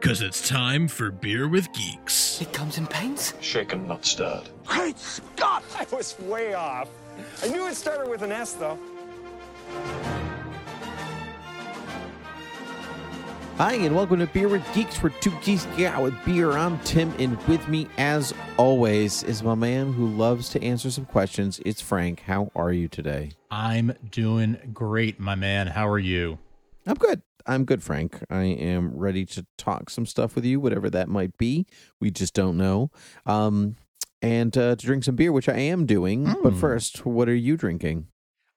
Cause it's time for Beer with Geeks. It comes in paints. Shaken, not stirred. Great Scott! I was way off. I knew it started with an S, though. Hi, and welcome to Beer with Geeks, where two geeks get out with beer. I'm Tim, and with me, as always, is my man who loves to answer some questions. It's Frank. How are you today? I'm doing great, my man. How are you? I'm good. I'm good, Frank. I am ready to talk some stuff with you, whatever that might be. We just don't know. Um, and uh, to drink some beer, which I am doing. But Mm. first, what are you drinking?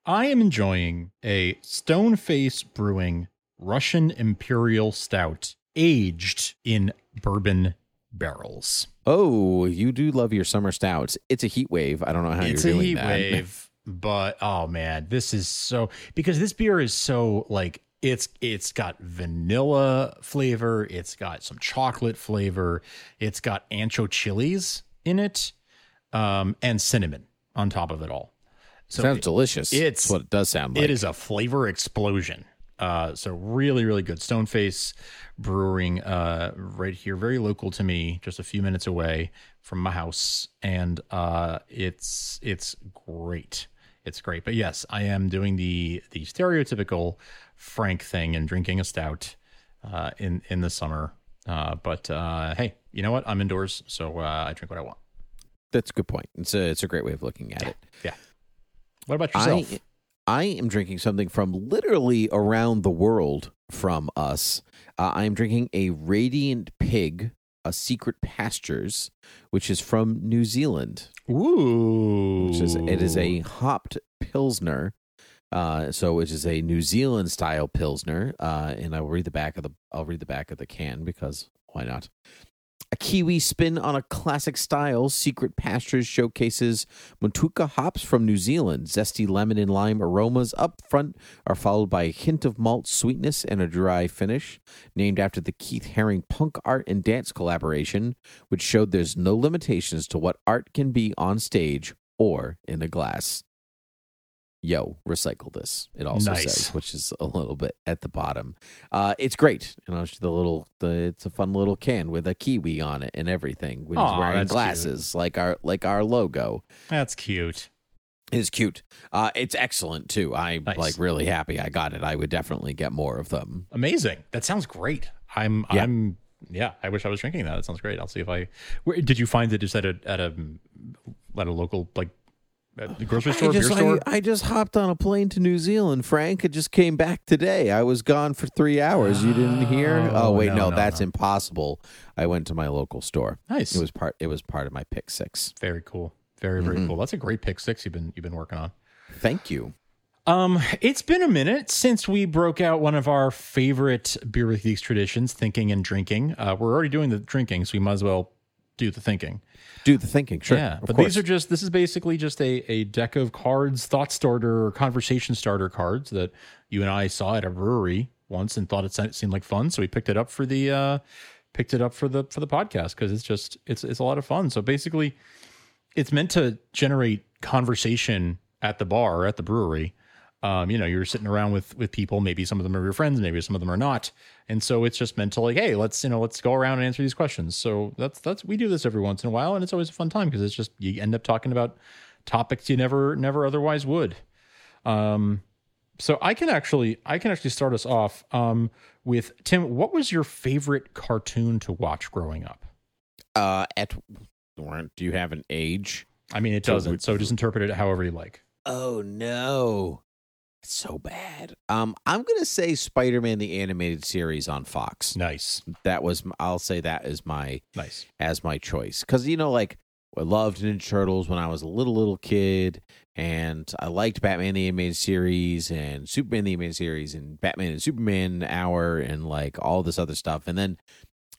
I am enjoying a Stoneface Brewing Russian Imperial Stout aged in bourbon barrels. Oh, you do love your summer stouts. It's a heat wave. I don't know how it's you're doing that. It's a heat wave, but oh man, this is so because this beer is so like it's it's got vanilla flavor, it's got some chocolate flavor, it's got ancho chilies in it, um, and cinnamon on top of it all. So Sounds delicious. it's- That's what it does sound like. it is a flavor explosion. Uh, so really, really good. Stoneface Brewing, uh, right here, very local to me, just a few minutes away from my house, and uh, it's it's great. It's great. But yes, I am doing the the stereotypical Frank thing and drinking a stout uh, in in the summer. Uh, but uh, hey, you know what? I'm indoors, so uh, I drink what I want. That's a good point. It's a it's a great way of looking at it. Yeah. What about yourself? I I am drinking something from literally around the world from us. Uh, I am drinking a Radiant Pig, a Secret Pastures, which is from New Zealand. Ooh, Which is it is a hopped pilsner. Uh, so it is a New Zealand style pilsner. Uh, and I will read the back of the I'll read the back of the can because why not? A Kiwi spin on a classic style. Secret Pastures showcases Motueka hops from New Zealand. Zesty lemon and lime aromas up front are followed by a hint of malt sweetness and a dry finish. Named after the Keith Haring punk art and dance collaboration, which showed there's no limitations to what art can be on stage or in a glass. Yo, recycle this. It also Nice. says, which is a little bit at the bottom. Uh, it's great. You know, it's the little, the it's a fun little can with a kiwi on it and everything. When he's Aw, wearing that's cute. glasses, like our like our logo. That's cute. It's cute. Uh, it's excellent too. I'm Nice. like really happy I got it. I would definitely get more of them. Amazing. That sounds great. I'm Yeah. I'm yeah, I wish I was drinking that. That sounds great. I'll see if I where, did you find it just at a at a at a local like at the grocery store, I just, beer store? I, I just hopped on a plane to New Zealand, Frank. It just came back today. I was gone for three hours. You didn't hear? Oh, Oh, wait, no, no, no, that's no. impossible. I went to my local store. nice. It was part. It was part of my pick six. very cool. Very very Mhm. cool. That's a great pick six you've been you've been working on. Thank you. Um, it's been a minute since we broke out one of our favorite beer with geeks traditions, thinking and drinking. Uh, we're already doing the drinking, so we might as well do the thinking. Do the thinking, sure. Yeah, but course. these are just this is basically just a, a deck of cards, thought starter or conversation starter cards that you and I saw at a brewery once and thought it seemed like fun, so we picked it up for the uh picked it up for the for the podcast because it's just it's it's a lot of fun. So basically, it's meant to generate conversation at the bar at the brewery. Um, you know, you're sitting around with with people. Maybe some of them are your friends, maybe some of them are not, and so it's just meant to like, hey, let's you know, let's go around and answer these questions. So that's that's we do this every once in a while, and it's always a fun time because it's just you end up talking about topics you never never otherwise would. Um, so I can actually I can actually start us off um, with Tim. What was your favorite cartoon to watch growing up? uh, at do you have an age? I mean, it doesn't. So just interpret it however you like. Oh no. It's so bad. Um, I'm gonna say Spider-Man the animated series on Fox. Nice, That was I'll say that is my nice. as my choice because you know like I loved Ninja Turtles when I was a little little kid, and I liked Batman the animated series and Superman the animated series and Batman and Superman Hour and like all this other stuff. And then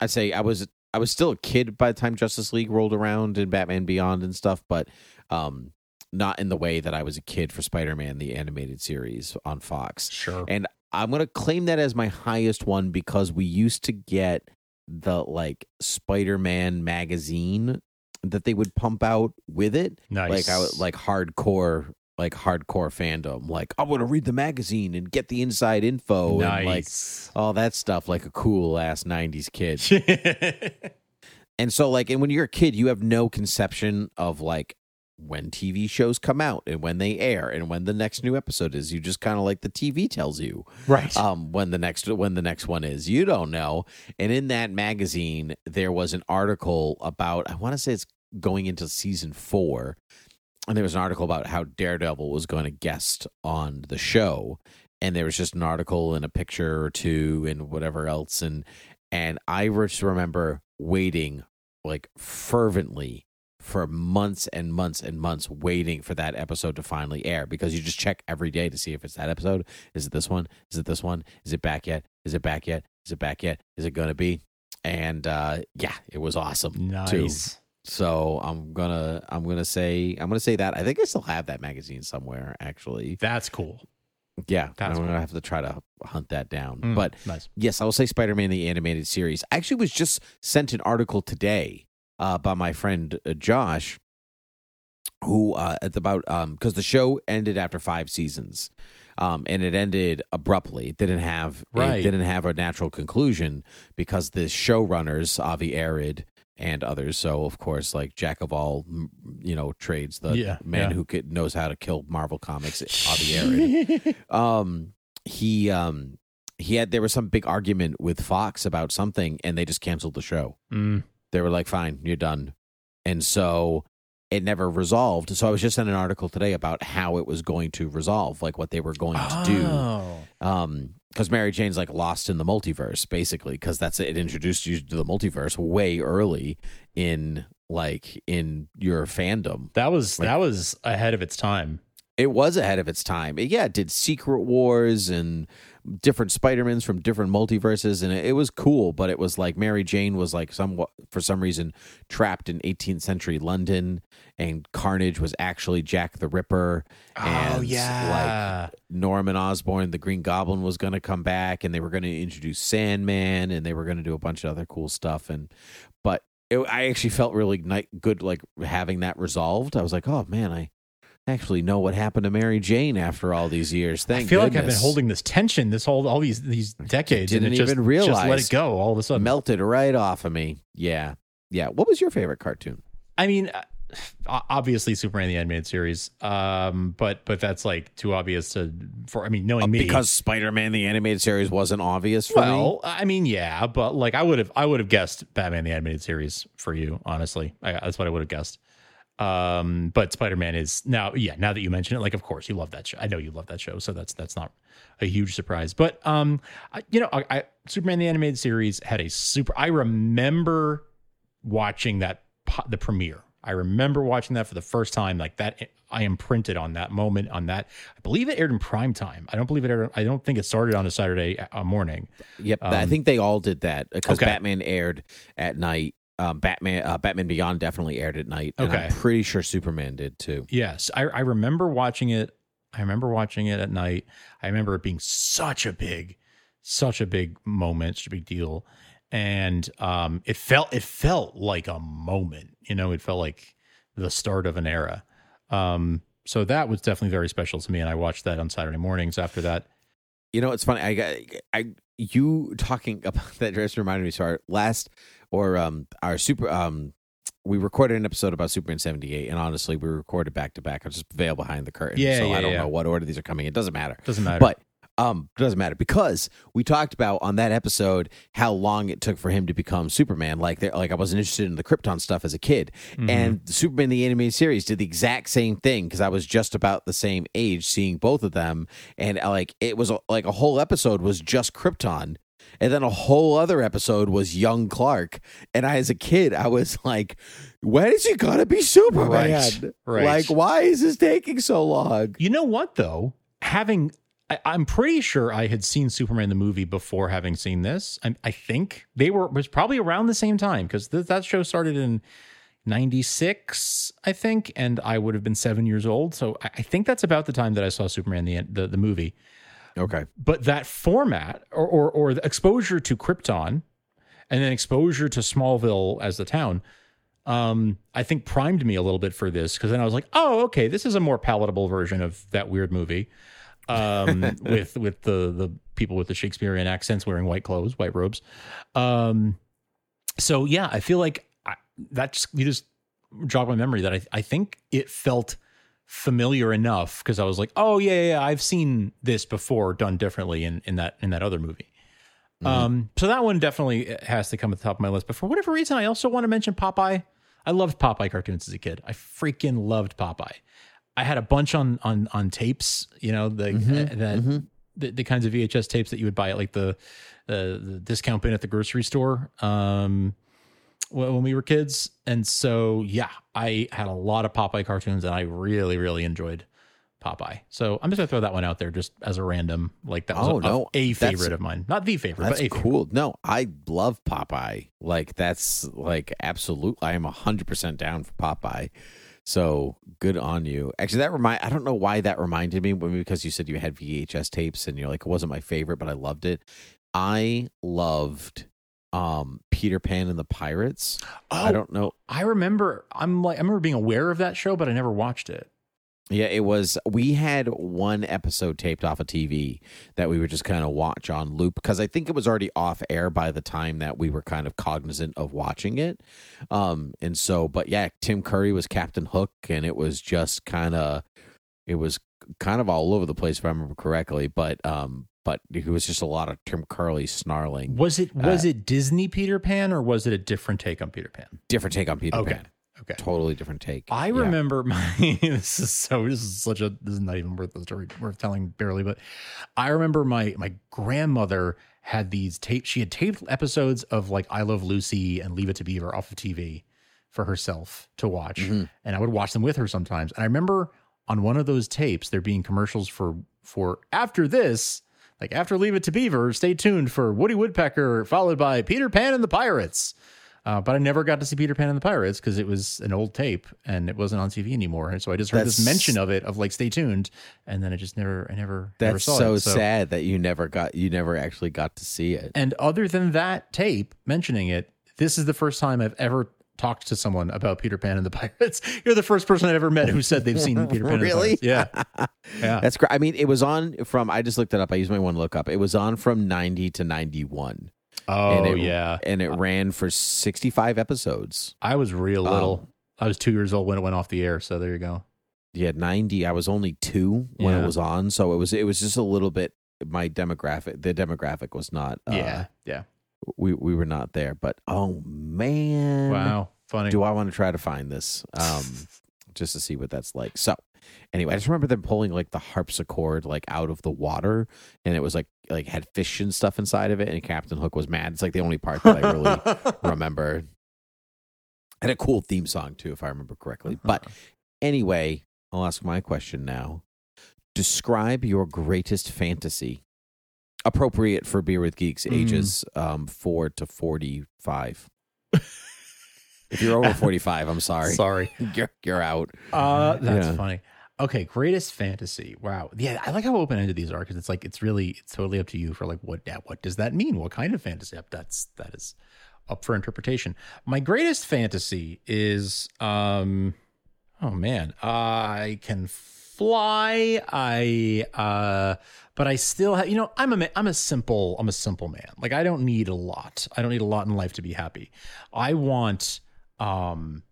I'd say I was I was still a kid by the time Justice League rolled around and Batman Beyond and stuff, but um, not in the way that I was a kid for Spider Man the animated series on Fox. Sure. And I'm gonna claim that as my highest one because we used to get the like Spider-Man magazine that they would pump out with it. Nice. Like I would like hardcore like hardcore fandom. Like I want to read the magazine and get the inside info and like all that stuff like a cool ass 90s kid. And so like and when you're a kid you have no conception of like when TV shows come out and when they air and when the next new episode is. You just kind of like the TV tells you right. um when the next when the next one is you don't know and in that magazine there was an article about i want to say it's going into season four and there was an article about how daredevil was going to guest on the show and there was just an article and a picture or two and whatever else and and i just remember waiting like fervently for months and months and months waiting for that episode to finally air because you just check every day to see if it's that episode. Is it this one? Is it this one? Is it back yet? Is it back yet? Is it back yet? Is it gonna be? And uh yeah, it was awesome. Too. nice. So I'm gonna I'm gonna say I'm gonna say that. I think I still have that magazine somewhere, actually. That's cool. Yeah. That's I'm cool. gonna have to try to hunt that down. Mm, But nice. Yes, I will say Spider Man the animated series. I actually was just sent an article today uh, by my friend uh, Josh, who uh, it's about um because the show ended after five seasons, um and it ended abruptly. It didn't have Right. it didn't have a natural conclusion because the showrunners Avi Arad and others. So of course, like Jack of all you know trades, the Yeah, man yeah. who could, knows how to kill Marvel comics, Avi Arad um he um he had there was some big argument with Fox about something and they just canceled the show. Mm, They were like, "Fine, you're done." And so it never resolved. So I was just in an article today about how it was going to resolve, like what they were going to do. Oh. Um because Mary Jane's like lost in the multiverse, basically, because that's it introduced you to the multiverse way early in like in your fandom. That was Like- that was ahead of its time. It was ahead of its time. It- yeah, it did Secret Wars and different Spider-Mans from different multiverses, and it, it was cool. But it was like Mary Jane was like somewhat, for some reason, trapped in 18th century London, and Carnage was actually Jack the Ripper. Oh, and oh yeah. like Norman Osborn, the Green Goblin, was going to come back, and they were going to introduce Sandman, and they were going to do a bunch of other cool stuff. And but it, I actually felt really ni- good, like having that resolved. I was like, oh man, I actually know what happened to Mary Jane after all these years. Thank I feel like I've been holding this tension this whole all these these decades, and didn't it just, even just let it go all of a sudden. melted right off of me. Yeah, yeah. What was your favorite cartoon? I mean, uh, obviously Superman the animated series, um, but but that's like too obvious to for. I mean, knowing me Uh, Because Spider-Man the animated series wasn't obvious for me. well, I mean, yeah, but like I would have I would have guessed Batman the animated series for you. Honestly, I, that's what I would have guessed. Um, but Spider Man is now, yeah. Now that you mention it, like, of course, you love that show. I know you love that show, so that's that's not a huge surprise. But um, I, you know, I, I Superman the animated series had a super. I remember watching that the premiere. I remember watching that for the first time. Like that, I imprinted on that moment. On that, I believe it aired in prime time. I don't believe it aired. I don't think it started on a Saturday uh, morning. Yep, I Um, think they all did that because okay. Batman aired at night. Um, Batman, uh, Batman Beyond definitely aired at night. And I'm Okay. pretty sure Superman did too. Yes, I, I remember watching it. I remember watching it at night. I remember it being such a big, such a big moment, such a big deal, and um, it felt it felt like a moment. You know, it felt like the start of an era. Um, so that was definitely very special to me, and I watched that on Saturday mornings. After that, You know, it's funny. I got I you talking about that just reminded me. So our last or um our super um we recorded an episode about Superman seventy eight, and honestly, we recorded back to back. I'm just veil behind the curtain, Yeah, so yeah, I don't yeah. know what order these are coming. It doesn't matter. doesn't matter. But Um, it doesn't matter because we talked about on that episode how long it took for him to become Superman. Like, like I wasn't interested in the Krypton stuff as a kid, and Superman the animated series did the exact same thing because I was just about the same age seeing both of them, and uh, like it was a- like a whole episode was just Krypton. And then a whole other episode was young Clark. And I, as a kid, I was like, when is he going to be Superman? Right, right. Like, why is this taking so long? You know what though? Having I, I'm pretty sure I had seen Superman the movie before having seen this. I, I think they were was probably around the same time because th- that show started in '96, I think, and I would have been seven years old. So I, I think that's about the time that I saw Superman the the, the movie. Okay. But that format or, or or the exposure to Krypton and then exposure to Smallville as the town, um, I think primed me a little bit for this because then I was like, oh, okay, this is a more palatable version of that weird movie. Um, with with the the people with the Shakespearean accents wearing white clothes, white robes. Um, so yeah, I feel like I, that just you just jogged my memory that I I think it felt familiar enough because I was like, oh yeah, yeah, yeah, I've seen this before done differently in in that in that other movie. Um, so that one definitely has to come at the top of my list. But for whatever reason, I also want to mention Popeye. I loved Popeye cartoons as a kid. I freaking loved Popeye. I had a bunch on on on tapes. You know the uh, that The, the kinds of VHS tapes that you would buy at like the uh, the discount bin at the grocery store. Um, when we were kids. And so, yeah, I had a lot of Popeye cartoons and I really, really enjoyed Popeye. So I'm just gonna throw that one out there just as a random, like that was Oh, a, no, a favorite of mine. Not the favorite, That's but a favorite. cool. No, I love Popeye. Like that's like absolute. I am hundred percent down for Popeye. So good on you. Actually, that remind. I don't know why that reminded me, but because you said you had VHS tapes and you're like, it wasn't my favorite, but I loved it. I loved um Peter Pan and the Pirates. I Oh. don't know. I remember I'm like I remember being aware of that show, but I never watched it. Yeah, it was. We had one episode taped off a TV that we would just kind of watch on loop because I think it was already off air by the time that we were kind of cognizant of watching it. Um, and so, but yeah, Tim Curry was Captain Hook, and it was just kind of, it was kind of all over the place if I remember correctly. But um, but it was just a lot of Tim Curry snarling. Was it was Uh, it Disney Peter Pan or was it a different take on Peter Pan? Different take on Peter Okay. Pan. Okay. Totally different take. I Yeah. remember my this is so this is such a this is not even worth the story worth telling barely, but I remember my my grandmother had these tape she had taped episodes of like I Love Lucy and Leave It to Beaver off of TV for herself to watch. Mhm. And I would watch them with her sometimes. And I remember on one of those tapes there being commercials for for after this, like after Leave It to Beaver, stay tuned for Woody Woodpecker, followed by Peter Pan and the Pirates. Uh, but I never got to see Peter Pan and the Pirates because it was an old tape and it wasn't on TV anymore. And so I just heard this mention of it of like stay tuned, and then I just never, I never, never That's saw so, it. sad that you never got, you never actually got to see it. And other than that tape mentioning it, this is the first time I've ever talked to someone about Peter Pan and the Pirates. You're the first person I've ever met who said they've seen Peter Pan. Really? And the Pirates. Yeah, yeah. That's great. I mean, it was on from. I just looked it up. I used my one look up. It was on from ninety to ninety one. Oh and it, yeah. and it ran for sixty five episodes. I was real little. Um, I was two years old when it went off the air. So there you go. Yeah, ninety. I was only two when Yeah. it was on, so it was it was just a little bit. My demographic, the demographic was not. Uh, yeah, yeah. we we were not there. But oh man, Wow, funny. Do I want to try to find this? Um, just to see what that's like. So, anyway, I just remember them pulling like the harpsichord like out of the water, and it was like like had fish and stuff inside of it, and Captain Hook was mad. It's like the only part that I really remember. And a cool theme song too, if I remember correctly. But anyway, I'll ask my question now. Describe your greatest fantasy. Appropriate for Beer with Geeks, Mm. ages um, four to forty-five. if you're over forty-five, I'm sorry. Sorry. you're you're out. Uh, that's Yeah. funny. Okay, greatest fantasy. Wow. Yeah, I like how open ended these are because it's like it's really it's totally up to you for like what what does that mean? What kind of fantasy? That's that is up for interpretation. My greatest fantasy is um oh man, I can fly. I uh but I still have you know, I'm a I'm a simple I'm a simple man. Like I don't need a lot. I don't need a lot in life to be happy. I want um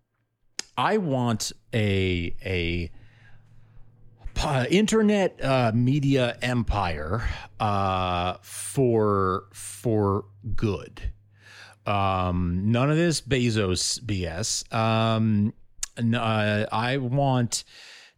I want a a uh, internet uh, media empire uh, for for good. Um, none of this Bezos BS. Um, uh, I want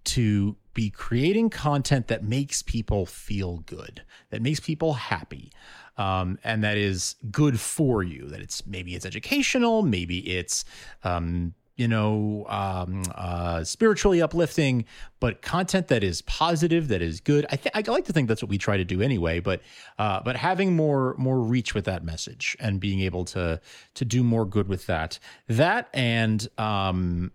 to be creating content that makes people feel good, that makes people happy, um, and that is good for you. That it's maybe it's educational, maybe it's um, you know um, uh, spiritually uplifting, but content that is positive, that is good. I th- I like to think that's what we try to do anyway. But uh, but having more more reach with that message and being able to to do more good with that, that and um,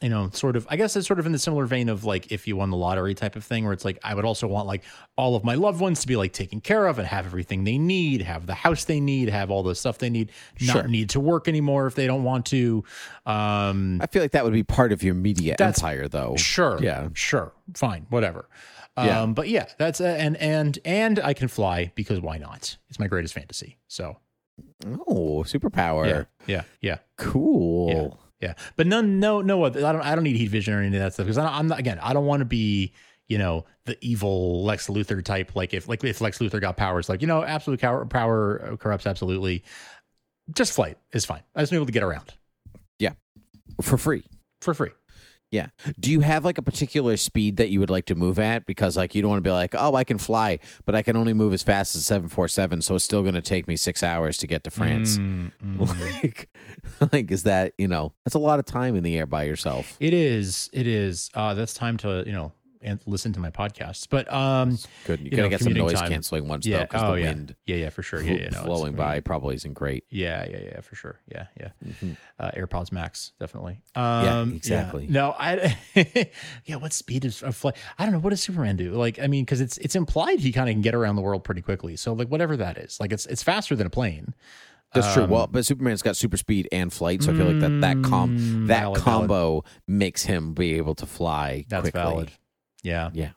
you know, sort of, I guess it's sort of in the similar vein of like if you won the lottery type of thing, where it's like, I would also want like all of my loved ones to be like taken care of and have everything they need, have the house they need, have all the stuff they need, not Sure. need to work anymore if they don't want to. Um, I feel like that would be part of your media empire, though. Sure. Yeah. Sure. Fine. Whatever. Yeah. Um, but yeah, that's uh, and and and I can fly because why not? It's my greatest fantasy. So Oh, superpower. yeah, yeah, yeah. Cool. Yeah, yeah. But none, no, no. other- I don't. I don't need heat vision or any of that stuff because I'm not. Again, I don't want to be, you know, the evil Lex Luthor type. Like if, like if Lex Luthor got powers, like you know, absolute power, power corrupts absolutely. Just flight is fine. I just need able to get around Yeah, For free. for free. Yeah. Do you have like a particular speed that you would like to move at? Because like you don't want to be like, oh, I can fly, but I can only move as fast as seven four seven, so it's still going to take me six hours to get to France. Mm, mm. Like, like is that you know that's a lot of time in the air by yourself. It is. It is. Uh, that's time to you know and listen to my podcasts. But um, Good. You, you gotta know, get some noise time. canceling ones though, because Oh the yeah. wind Yeah. Yeah. For sure. Yeah. yeah no, flowing by probably isn't great. Yeah, yeah, yeah, for sure. Yeah, yeah. Mhm. Uh, AirPods Max, definitely. Yeah, Um, exactly. No, I. yeah, what speed is a flight? I don't know. What does Superman do? Like, I mean, because it's it's implied he kind of can get around the world pretty quickly. So, like, whatever that is, like, it's it's faster than a plane. That's true. Um, Well, but Superman's got super speed and flight, so I feel like that that com Mm, that valid, valid. combo makes him be able to fly. That's quickly. valid. Yeah. Yeah.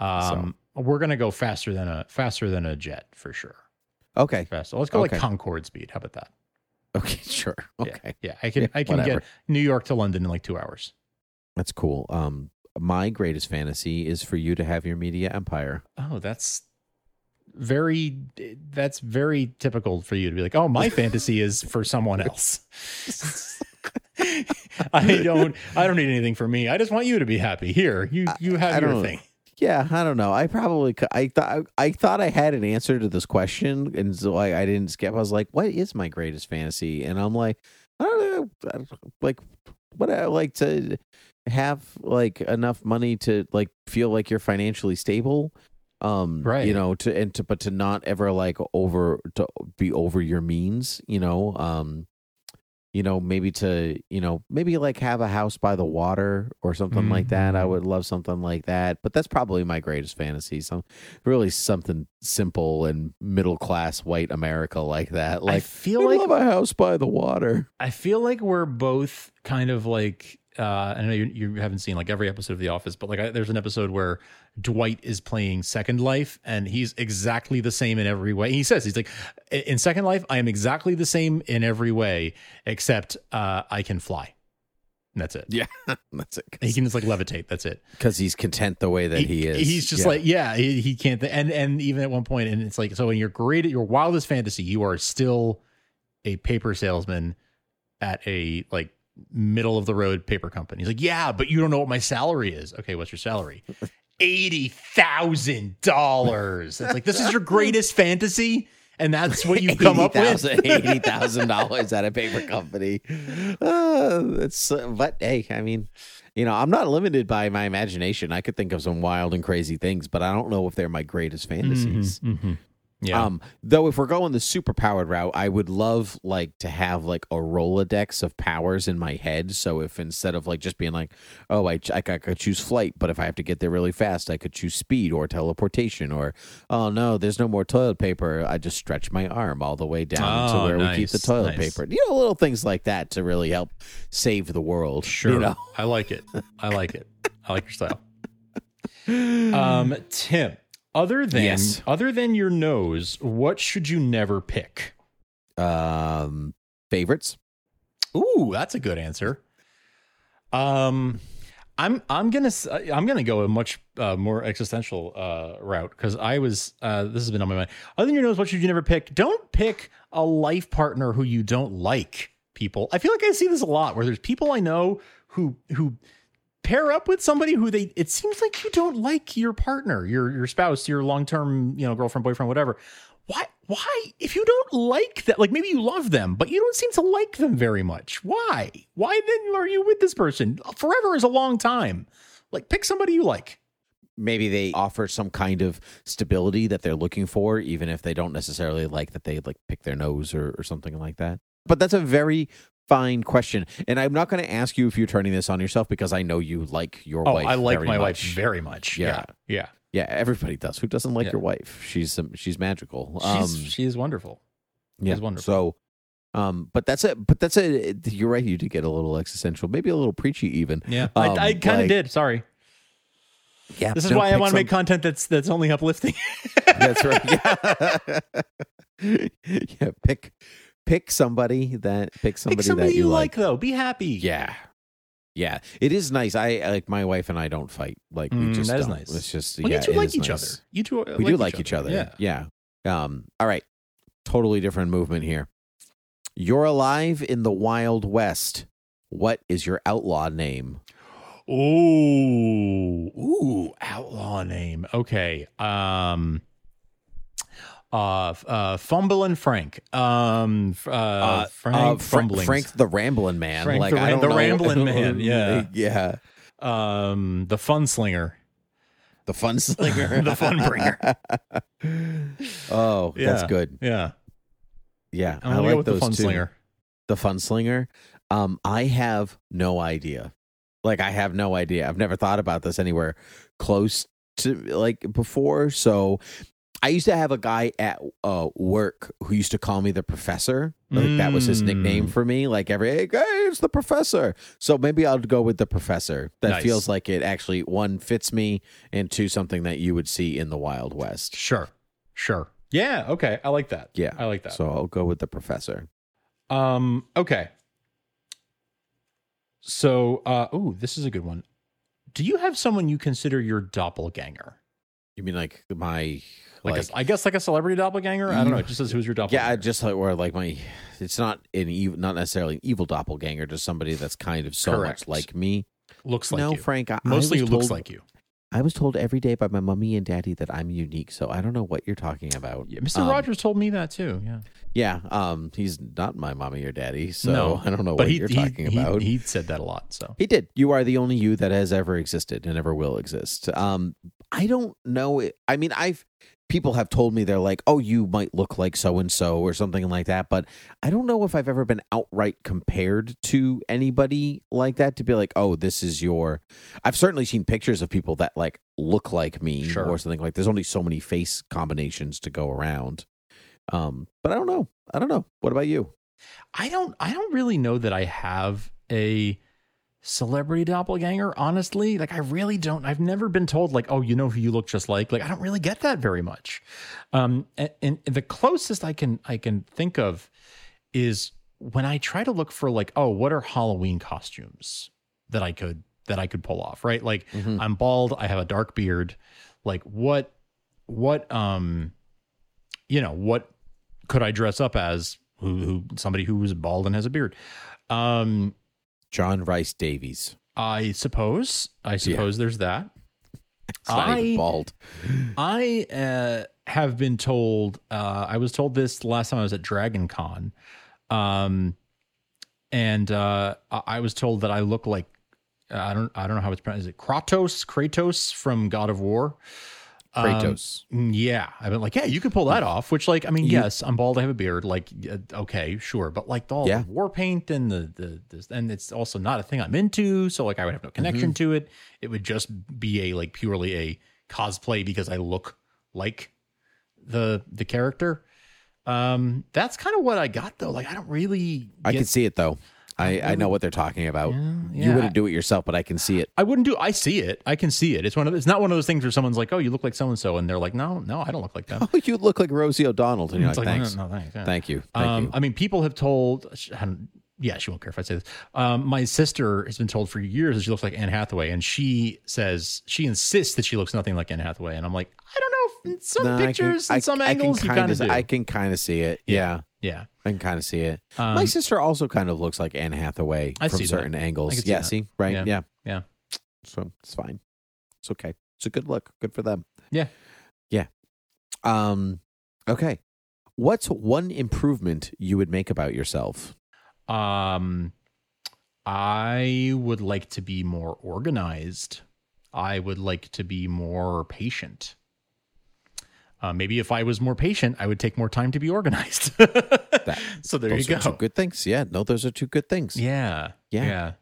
Um, we're gonna go faster than a faster than a jet for sure. Okay. Faster. Let's go Okay. like Concorde speed. How about that? Okay. Sure. Yeah, Okay. Yeah, I can Yeah, I can whatever. get New York to London in like two hours. That's cool. Um, my greatest fantasy is for you to have your media empire. Oh, that's very that's very typical for you to be like, "Oh, my fantasy is for someone else." I don't I don't need anything for me. I just want you to be happy. Here, you you have I your thing. Yeah, I don't know. I probably I thought I thought I had an answer to this question, and so I, I didn't skip. I was like, "What is my greatest fantasy?" And I'm like, I don't know, like what I like to have like enough money to like feel like you're financially stable, um, Right. You know, to and to but to not ever like over to be over your means, you know, um. You know, maybe to, you know, maybe like have a house by the water or something like that. I Mhm. would love something like that. But that's probably my greatest fantasy. Some really something simple and middle class white America like that. I Like feel I like love a house by the water. I feel like we're both kind of like uh, I know you, you haven't seen like every episode of The Office, but like I, there's an episode where Dwight is playing Second Life, and he's exactly the same in every way. He says he's like, in Second Life, I am exactly the same in every way, except uh, I can fly. And that's it. Yeah, that's it. He can just like levitate. That's it. Because he's content the way that he, is. He's just Yeah. like, yeah, he, he can't. Th- and and even at one point, and it's like, so when you're great, at your wildest fantasy, you are still a paper salesman at a like middle of the road paper company. He's like, yeah, but you don't know what my salary is. Okay, what's your salary? Eighty thousand dollars. It's like this is your greatest fantasy, and that's what you've come up with. Eighty thousand dollars at a paper company. Uh, it's uh, but hey, I mean, you know, I'm not limited by my imagination. I could think of some wild and crazy things, but I don't know if they're my greatest fantasies. Mhm. Yeah. Um, though if we're going the super powered route, I would love like to have like a Rolodex of powers in my head. So if instead of like just being like, oh, I, I, I could choose flight, but if I have to get there really fast, I could choose speed or teleportation or, oh no, there's no more toilet paper. I just stretch my arm all the way down to Oh, where we keep the toilet nice. paper. You know, little things like that to really help save the world. Sure. You know? I like it. I like it. I like your style. Um, Tim, other than Yes. other than your nose, what should you never pick? Um, favorites? Ooh, that's a good answer. Um, I'm I'm gonna I'm gonna go a much uh, more existential uh, route because I was uh, this has been on my mind. Other than your nose, what should you never pick? Don't pick a life partner who you don't like. People, I feel like I see this a lot where there's people I know who who pair up with somebody who they it seems like you don't like your partner, your your spouse, your long term you know girlfriend, boyfriend, whatever. Why why if you don't like that like maybe you love them but you don't seem to like them very much. Why? Why then are you with this person? Forever is a long time. Like pick somebody you like. Maybe they offer some kind of stability that they're looking for, even if they don't necessarily like that they like pick their nose or, or something like that. But that's a very fine question, and I'm not going to ask you if you're turning this on yourself because I know you like your oh wife. i like my wife very much Yeah. yeah yeah Yeah, everybody does. Who doesn't like Yeah. your wife? She's um, she's magical. she's Um, she is wonderful yeah, she's wonderful. So, um, but that's it. But that's it. You're right. You did get a little existential, maybe a little preachy, even. yeah Um, i, I kind of like- did sorry Yeah, this is why i want to make content that's that's only uplifting That's right. Yeah. yeah, pick pick somebody that pick somebody, pick somebody that you, like though be happy Yeah. Yeah. It is nice. I like my wife and I don't fight. Like we Mm, just that is don't. nice. It's just well, yeah, you two like each nice. other you two We do like each other. yeah Yeah. Um all right. Totally different movement here. You're alive in the Wild West. What is your outlaw name? Ooh, ooh, outlaw name. Okay. Um uh uh Fumbling Frank. Um uh, Frank uh, Fra- Frank the Rambling Man. Frank like the Ram- the. Rambling Man, yeah. yeah. um the Fun Slinger. The fun slinger. The fun bringer. oh, that's good. Yeah. Yeah. I like go those the Fun. Slinger. The fun slinger. Um, I have no idea. Like I have no idea. I've never thought about this anywhere close to like before. So I used to have a guy at uh, work who used to call me the professor. Like that was his nickname Mm. for me. Like every hey, hey, it's the professor. So maybe I'll go with the professor. That Nice. feels like it actually one fits me, and two something that you would see in the Wild West. Sure. Sure. Yeah, okay. I like that. Yeah, I like that. So I'll go with the professor. Um, okay. So, uh, oh, this is a good one. Do you have someone you consider your doppelganger? You mean like my Like, like, a, I guess like a celebrity doppelganger. I don't know. It just says who's your doppelganger. yeah, just like where like my it's not an evil, not necessarily an evil doppelganger, just somebody that's kind of so Correct. much like me. looks like no, you. Frank, I, Mostly I was who looks like you. I was told every day by my mummy and daddy that I'm unique, so I don't know what you're talking about. Yeah, Mr. Um, Rogers told me that too. Yeah. Yeah, um, he's not my mommy or daddy, so no, I don't know what he, you're he- talking he- about. He said that a lot. So He did. You are the only you that has ever existed and ever will exist. Um, I don't know. it- I mean, I've people have told me they're like, "Oh, you might look like so and so" or something like that, but I don't know if I've ever been outright compared to anybody like that to be like, "Oh, this is your." I've certainly seen pictures of people that like look like me Sure. or something like. There's only so many face combinations to go around. Um, but I don't know. I don't know. What about you? I don't I don't really know that I have a celebrity doppelganger, honestly. Like I really don't. I've never been told like, oh, you know who you look just like. Like I don't really get that very much. Um and, and the closest I can I can think of is when I try to look for like, oh, what are Halloween costumes that I could that I could pull off, right? Like Mhm. I'm bald, I have a dark beard. Like what what um you know, what could I dress up as who, who somebody who is bald and has a beard? Um, John Rhys-Davies. I suppose. I suppose there's that. It's I- bald. I uh, have been told. Uh, I was told this last time I was at Dragon Con, um, and uh, I I was told that I look like I don't. I don't know how it's pronounced. Is it Kratos? Kratos from God of War. Um, Kratos. yeah, I've been like, yeah, you could pull that off. Which, like, I mean, You- yes, I'm bald. I have a beard. Like, uh, okay, sure, but like all Yeah. the war paint and the the this, and it's also not a thing I'm into. So like, I would have no connection Mm-hmm. to it. It would just be a like purely a cosplay because I look like the the character. Um, that's kind of what I got though. Like, I don't really. I get- can see it though. I, I know what they're talking about. You yeah. wouldn't do it yourself, but I can see it. I wouldn't do. I see it. I can see it. It's one of. It's not one of those things where someone's like, "Oh, you look like so and so," and they're like, "No, no, I don't look like that." Oh, you look like Rosie O'Donnell, and you're like, like, thanks, no, no, thanks, yeah. thank you, thank Um, you. I mean, people have told. I yeah, she won't care if I say this. Um, my sister has been told for years that she looks like Anne Hathaway, and she says she insists that she looks nothing like Anne Hathaway, and I'm like, I don't know. In some No, I can- pictures, in some I angles, you kinda kind of do. I can kind of see it. Yeah. yeah. I can kind of see it. Um, My sister also kind of looks like Anne Hathaway I from that. certain I angles. can see Yeah, that. see, right? Yeah. Yeah. Yeah. So it's fine. It's okay. It's a good look. Good for them. Yeah. Yeah. Um. Okay. What's one improvement you would make about yourself? Um, I would like to be more organized. I would like to be more patient. Uh, maybe if I was more patient, I would take more time to be organized. so there those you are two go. good things. Yeah. No, those are two good things. Yeah. Yeah. Yeah.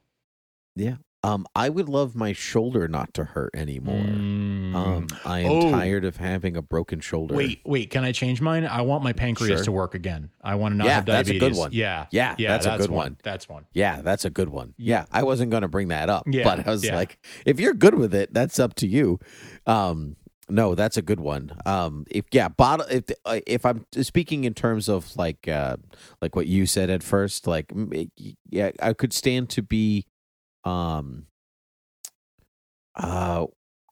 Yeah. Um. I would love my shoulder not to hurt anymore. Mm. Um. I am Oh. tired of having a broken shoulder. Wait, wait. Can I change mine? I want my pancreas Sure. to work again. I want to not Yeah, have diabetes. that's a good one. Yeah. Yeah, Yeah. that's a good one. That's one. Yeah, that's a good one. Yeah, I wasn't going to bring that up, Yeah, but I was yeah. like, if you're good with it, that's up to you. Um, no, that's a good one. Um, if yeah, bottle. If uh, if I'm speaking in terms of like uh, like what you said at first, like yeah, I could stand to be, um, uh,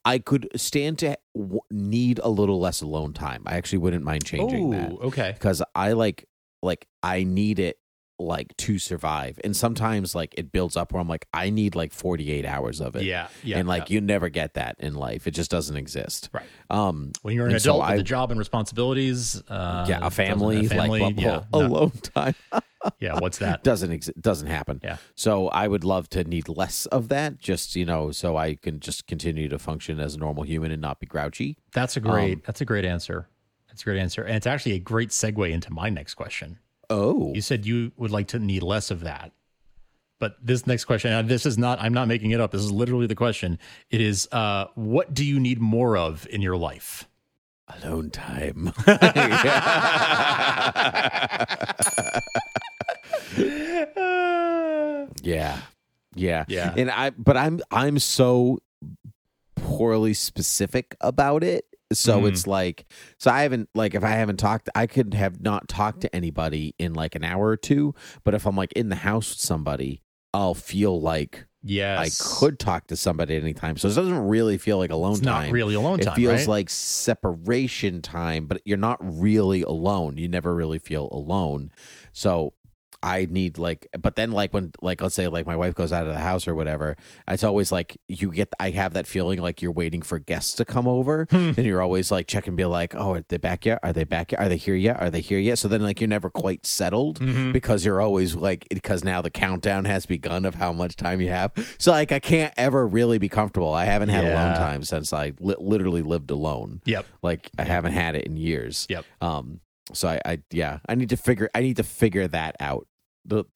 I could stand to w- need a little less alone time. I actually wouldn't mind changing that Oh, okay. because I like like I need it like to survive, and sometimes like it builds up where I'm like I need like 48 hours of it. Yeah. Yeah. and like yeah. you never get that in life; it just doesn't exist. Right. Um. when you're an and so adult with I- a job and responsibilities, uh, yeah, a family, a family, like yeah, no. alone time yeah. What's that? doesn't exist. Doesn't happen. Yeah. So I would love to need less of that, just you know, so I can just continue to function as a normal human and not be grouchy. That's a great. Um, that's a great answer. That's a great answer, and it's actually a great segue into my next question. Oh, You said you would like to need less of that, but this next question, and this is not. I'm not making it up. This is literally the question. It is, uh, what do you need more of in your life? alone time. Yeah. Yeah. Yeah. And I but I'm I'm so poorly specific about it. So Mhm. it's like so I haven't like if I haven't talked I could have not talked to anybody in like an hour or two, but if I'm like in the house with somebody, I'll feel like Yes, I could talk to somebody at any time. So it doesn't really feel like alone It's time. not really alone it time. feels right? like separation time, but you're not really alone. You never really feel alone. So I need like, but then like when like let's say like my wife goes out of the house or whatever, it's always like you get. I have that feeling like you're waiting for guests to come over, Hmm. and you're always like check and be like, oh, are they back yet? Are they back yet? Are they here yet? Are they here yet? So then like you're never quite settled Mhm. because you're always like because now the countdown has begun of how much time you have. So like I can't ever really be comfortable. I haven't had alone Yeah. time since I li- literally lived alone. Yep. Like I haven't had it in years. Yep. Um. So I, I yeah I need to figure I need to figure that out.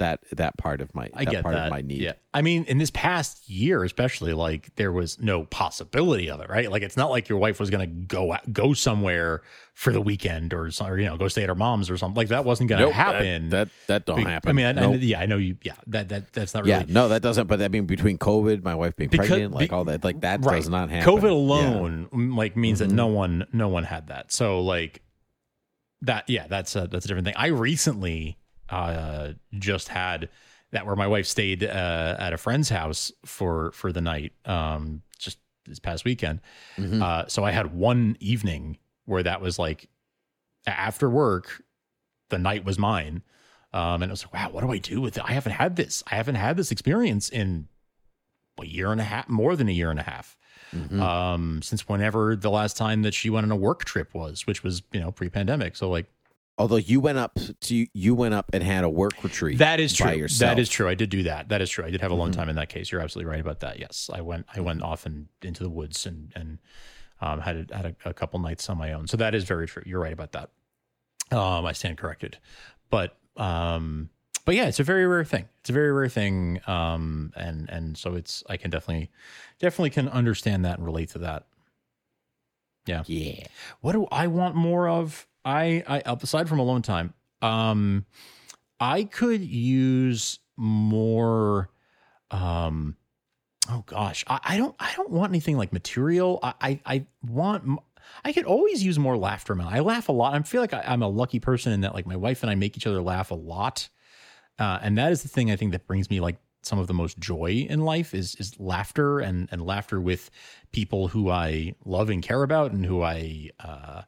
That that part of my I that get part that. of my need. Yeah. I mean, in this past year, especially, like there was no possibility of it, right? Like it's not like your wife was going to go out- go somewhere for the weekend or, or you know go stay at her mom's or something. Like that wasn't going to Nope, happen. That that, don't Be- happen. I mean, I, I, yeah, I know you. Yeah, that that that's not really. yeah, no, that doesn't. But I mean, between COVID, my wife being Because- pregnant, like all that, like that right. does not happen. COVID alone, mm, like, means Mhm. that no one, no one had that. So, like, that, yeah, that's a that's a different thing. I recently uh just had that where my wife stayed uh at a friend's house for for the night, um, just this past weekend. Mhm. Uh, so I had one evening where that was like after work, the night was mine. Um, and it was like, wow, what do I do with it? I haven't had this. I haven't had this experience in a year and a half, more than a year and a half. Mhm. Um, since whenever the last time that she went on a work trip was, which was, you know, pre pandemic. So like Although you went up to you went up and had a work retreat. that is true. That is true. I did do that. That is true. I did have a long Mhm. time in that case. You're absolutely right about that. Yes. I went, I went off and into the woods and, and, um, had a, had a, a couple nights on my own. So that is very true. You're right about that. Um, I stand corrected, but, um, but yeah, it's a very rare thing. It's a very rare thing. Um, and, and so it's, I can definitely, definitely can understand that and relate to that. Yeah. Yeah. What do I want more of? I, I aside from alone time, um, I could use more. Um, oh gosh, I, I don't. I don't want anything like material. I, I, I want. m- I could always use more laughter. Man, I laugh a lot. I feel like I, I'm a lucky person in that, like, my wife and I make each other laugh a lot. Uh, and that is the thing I think that brings me like some of the most joy in life is is laughter and and laughter with people who I love and care about and who I uh,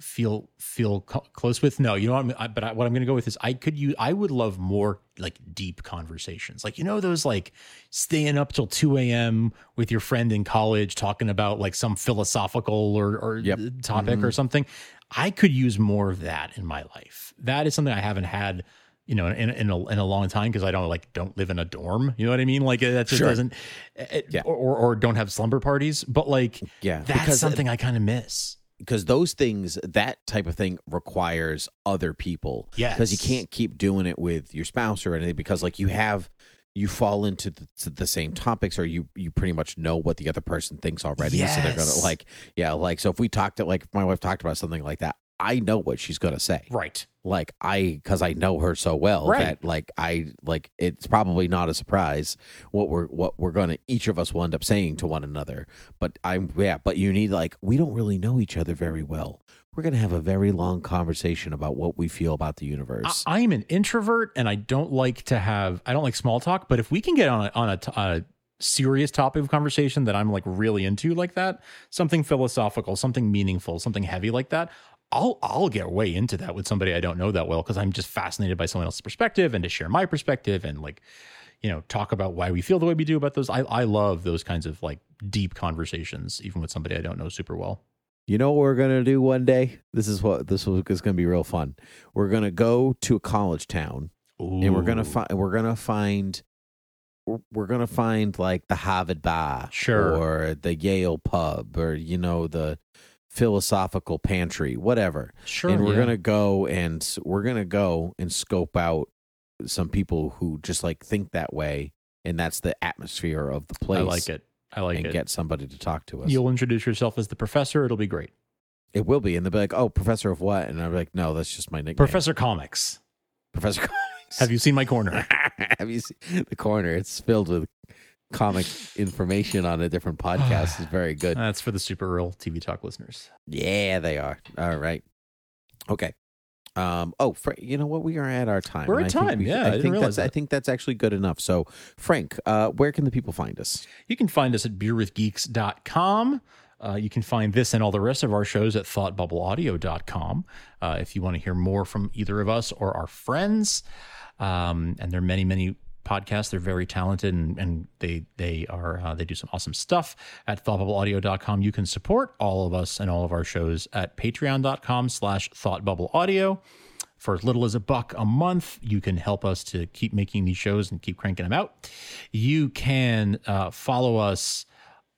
feel feel co- close with. No, you know what? I'm, I, but I, what I'm going to go with is I could use I would love more like deep conversations, like you know those like staying up till two a.m. with your friend in college talking about like some philosophical or or Yep. topic or something. I could use more of that in my life. That is something I haven't had. You know, in in a, in a long time because I don't like don't live in a dorm. You know what I mean? Like that just Sure. doesn't, it- Yeah. or, or don't have slumber parties. But like, Yeah, that's because- uh, something I kind of miss. because those things that type of thing requires other people yeah because you can't keep doing it with your spouse or anything because like you have you fall into the, to the same topics or you you pretty much know what the other person thinks already so they're gonna like yeah like so if we talked to like if my wife talked about something like that i know what she's gonna say Right. like i because i know her so well Right. that like i like it's probably not a surprise what we're what we're gonna each of us will end up saying to one another but i'm yeah but you need like we don't really know each other very well we're gonna have a very long conversation about what we feel about the universe I, I'm an introvert and I don't like to have I don't like small talk. But if we can get on a, on a, t- a serious topic of conversation that I'm like really into like that, something philosophical, something meaningful, something heavy like that. I'll I'll get way into that with somebody I don't know that well because I'm just fascinated by someone else's perspective and to share my perspective and like you know talk about why we feel the way we do about those. I I love those kinds of like deep conversations even with somebody I don't know super well. You know what we're gonna do one day? This is what this is gonna be real fun. We're gonna go to a college town and we're gonna find we're gonna find we're, we're gonna find like the Harvard Bar, Sure. or the Yale pub, or you know the philosophical pantry, whatever. sure and we're yeah. gonna go and we're gonna go and scope out some people who just like think that way, and that's the atmosphere of the place. I like it. I like it. and it. get somebody to talk to us. You'll introduce yourself as the professor. It'll be great. It will be, and they'll be like, "Oh, professor of what?" And I'm like, "No, that's just my nickname, Professor Comics. Professor." Comics. Have you seen my corner? Have you seen the corner? It's filled with comic information on a different podcast. is very good. That's for the super real TV talk listeners. Yeah, they are. All right. Okay. Um. Oh, you know what? We are at our time. We're at time. we- Yeah, I I, think that's. I think that's actually good enough. So, Frank, uh, where can the people find us? You can find us at beerwithgeeks.com. Uh, you can find this and all the rest of our shows at thoughtbubbleaudio.com uh, if you want to hear more from either of us or our friends. Um, and there are many, many podcasts. They're very talented and, and they they are uh, they do some awesome stuff at thoughtbubbleaudio.com. You can support all of us and all of our shows at patreon.com slash thoughtbubbleaudio. For as little as a buck a month, you can help us to keep making these shows and keep cranking them out. You can uh, follow us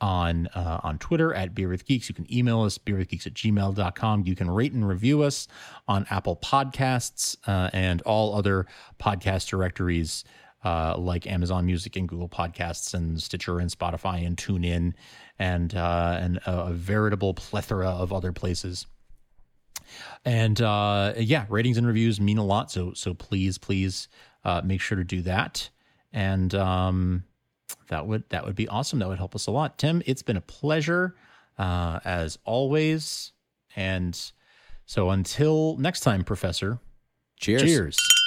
on uh, on Twitter at Beer with Geeks. You can email us, beerwithgeeks at gmail.com. You can rate and review us on Apple Podcasts uh, and all other podcast directories uh, like Amazon Music and Google Podcasts and Stitcher and Spotify and TuneIn and, uh, and a, veritable plethora of other places and uh, yeah, ratings and reviews mean a lot. So so please please uh, make sure to do that, and um, that would that would be awesome. That would help us a lot. Tim, it's been a pleasure uh, as always, and so until next time, Professor. Cheers. Cheers.